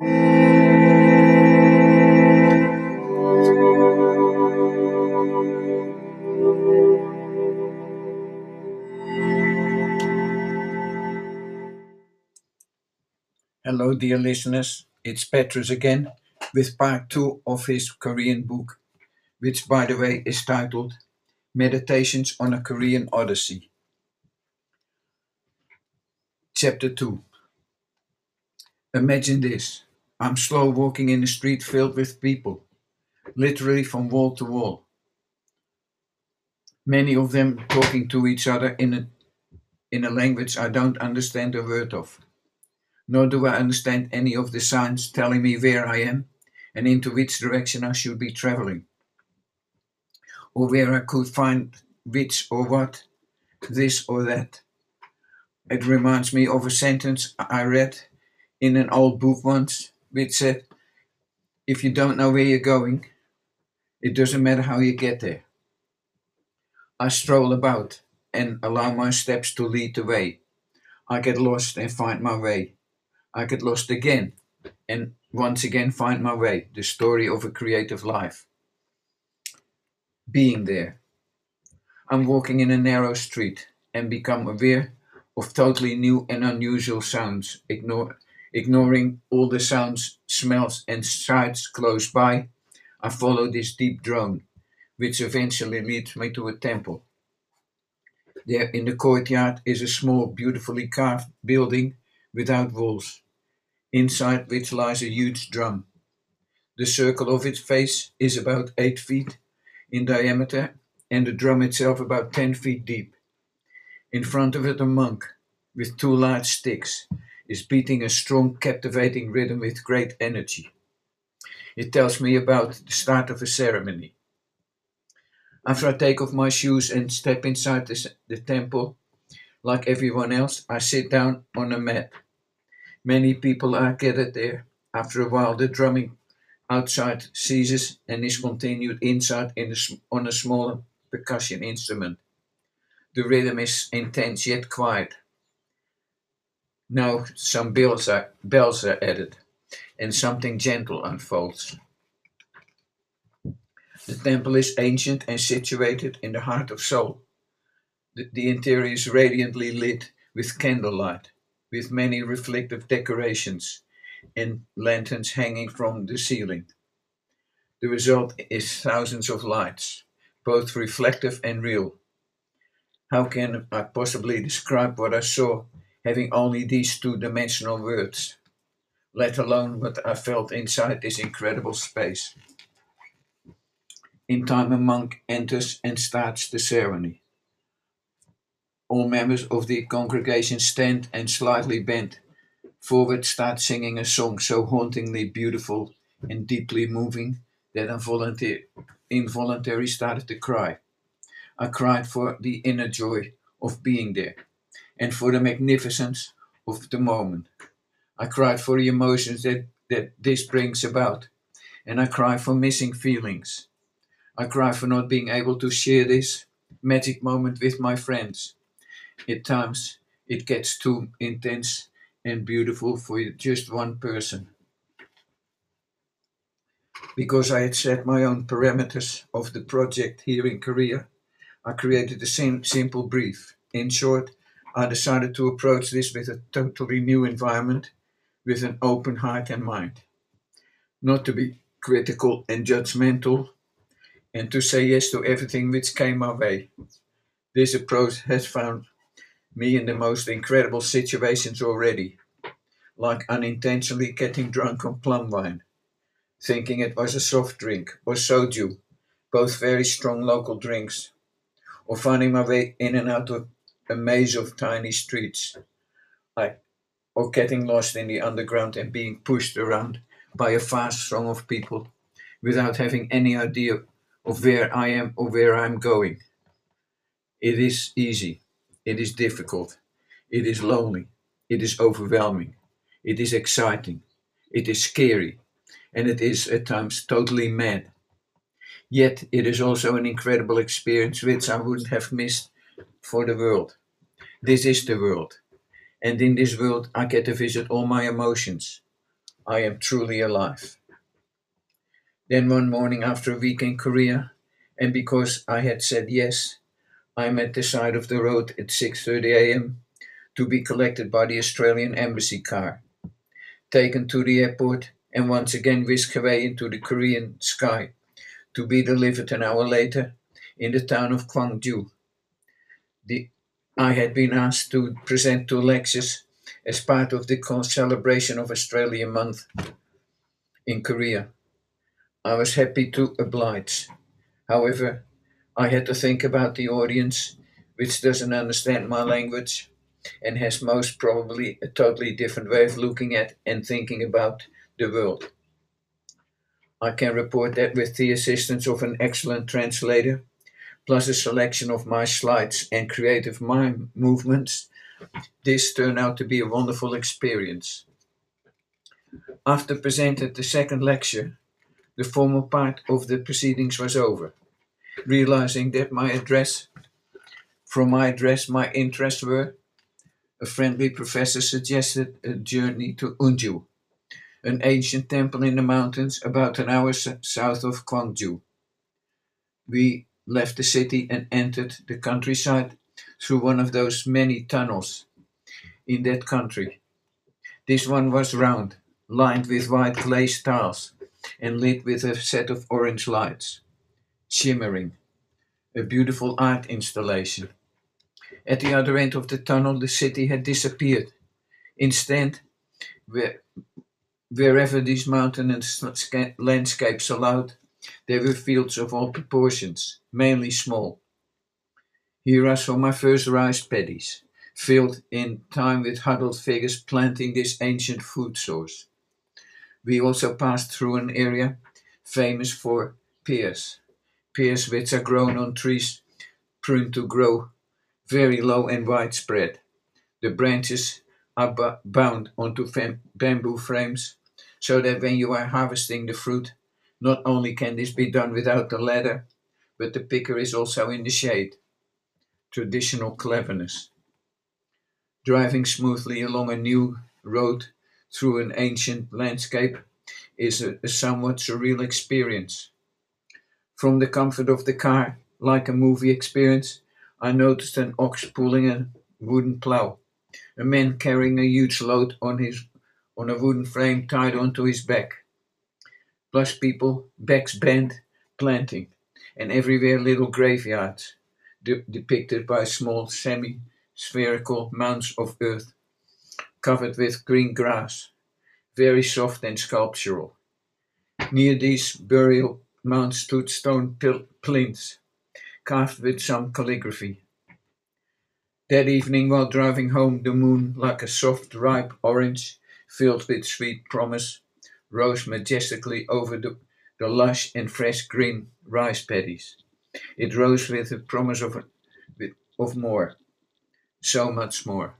Hello, dear listeners. It's Petrus again with part two of his Korean book, which, by the way, is titled Meditations on a Korean Odyssey. Chapter 2 Imagine this I'm slow walking in a street filled with people, literally from wall to wall. Many of them talking to each other in a, in a language I don't understand a word of nor do I understand any of the signs telling me where I am and into which direction I should be traveling, or where I could find which or what, this or that. It reminds me of a sentence I read in an old book once, which said, If you don't know where you're going, it doesn't matter how you get there. I stroll about and allow my steps to lead the way. I get lost and find my way. I get lost again and once again find my way. The story of a creative life. Being there. I'm walking in a narrow street and become aware of totally new and unusual sounds, ignore, ignoring all the sounds, smells, and sights close by. I follow this deep drone, which eventually leads me to a temple. There in the courtyard is a small, beautifully carved building without walls, inside which lies a huge drum. The circle of its face is about eight feet in diameter, and the drum itself about ten feet deep. In front of it, a monk, with two large sticks, is beating a strong, captivating rhythm with great energy. It tells me about the start of a ceremony. After I take off my shoes and step inside the, the temple, like everyone else, I sit down on a mat. Many people are gathered there. After a while, the drumming outside ceases and is continued inside in a, on a smaller percussion instrument. The rhythm is intense yet quiet. Now some bells are, bells are added, and something gentle unfolds. The temple is ancient and situated in the heart of Seoul. The, the interior is radiantly lit with candlelight, with many reflective decorations and lanterns hanging from the ceiling. The result is thousands of lights, both reflective and real. How can I possibly describe what I saw having only these two dimensional words, let alone what I felt inside this incredible space? In time, a monk enters and starts the ceremony. All members of the congregation stand and slightly bend forward, start singing a song so hauntingly beautiful and deeply moving that I involuntarily started to cry. I cried for the inner joy of being there and for the magnificence of the moment. I cried for the emotions that, that this brings about, and I cry for missing feelings. I cry for not being able to share this magic moment with my friends. At times, it gets too intense and beautiful for just one person. Because I had set my own parameters of the project here in Korea, I created a sim- simple brief. In short, I decided to approach this with a totally new environment, with an open heart and mind. Not to be critical and judgmental, and to say yes to everything which came my way. This approach has found me in the most incredible situations already, like unintentionally getting drunk on plum wine, thinking it was a soft drink, or soju, both very strong local drinks, or finding my way in and out of a maze of tiny streets, like, or getting lost in the underground and being pushed around by a vast throng of people without having any idea of where I am or where I'm going. It is easy. It is difficult. It is lonely. It is overwhelming. It is exciting. It is scary. And it is at times totally mad. Yet it is also an incredible experience which I wouldn't have missed for the world. This is the world. And in this world, I get to visit all my emotions. I am truly alive. Then one morning after a week in Korea, and because I had said yes, I'm at the side of the road at 6:30 a.m. to be collected by the Australian embassy car, taken to the airport, and once again whisked away into the Korean sky to be delivered an hour later in the town of Gwangju. I had been asked to present two lectures as part of the celebration of Australia Month in Korea. I was happy to oblige. However, I had to think about the audience, which doesn't understand my language and has most probably a totally different way of looking at and thinking about the world. I can report that with the assistance of an excellent translator, plus a selection of my slides and creative mime movements, this turned out to be a wonderful experience. After presented the second lecture, the formal part of the proceedings was over. Realizing that my address, from my address, my interests were, a friendly professor suggested a journey to Unju, an ancient temple in the mountains about an hour south of Gwangju. We left the city and entered the countryside through one of those many tunnels in that country. This one was round, lined with white glazed tiles, and lit with a set of orange lights, shimmering, a beautiful art installation. At the other end of the tunnel, the city had disappeared. Instead, where, wherever these mountainous landscapes allowed, there were fields of all proportions, mainly small. Here I saw my first rice paddies, filled in time with huddled figures planting this ancient food source. We also passed through an area famous for pears, pears which are grown on trees pruned to grow very low and widespread. The branches are bound onto bamboo frames so that when you are harvesting the fruit, not only can this be done without a ladder, but the picker is also in the shade. Traditional cleverness. Driving smoothly along a new road through an ancient landscape is a, a somewhat surreal experience. From the comfort of the car, like a movie experience, I noticed an ox pulling a wooden plow, a man carrying a huge load on his on a wooden frame tied onto his back. Plus people, backs bent, planting, and everywhere little graveyards, de- depicted by small semi-spherical mounds of earth, covered with green grass, very soft and sculptural. Near these burial mounds stood stone pil- plinths, carved with some calligraphy. That evening, while driving home, the moon, like a soft, ripe orange, filled with sweet promise, rose majestically over the, the lush and fresh green rice paddies. It rose with the promise of, of more, so much more.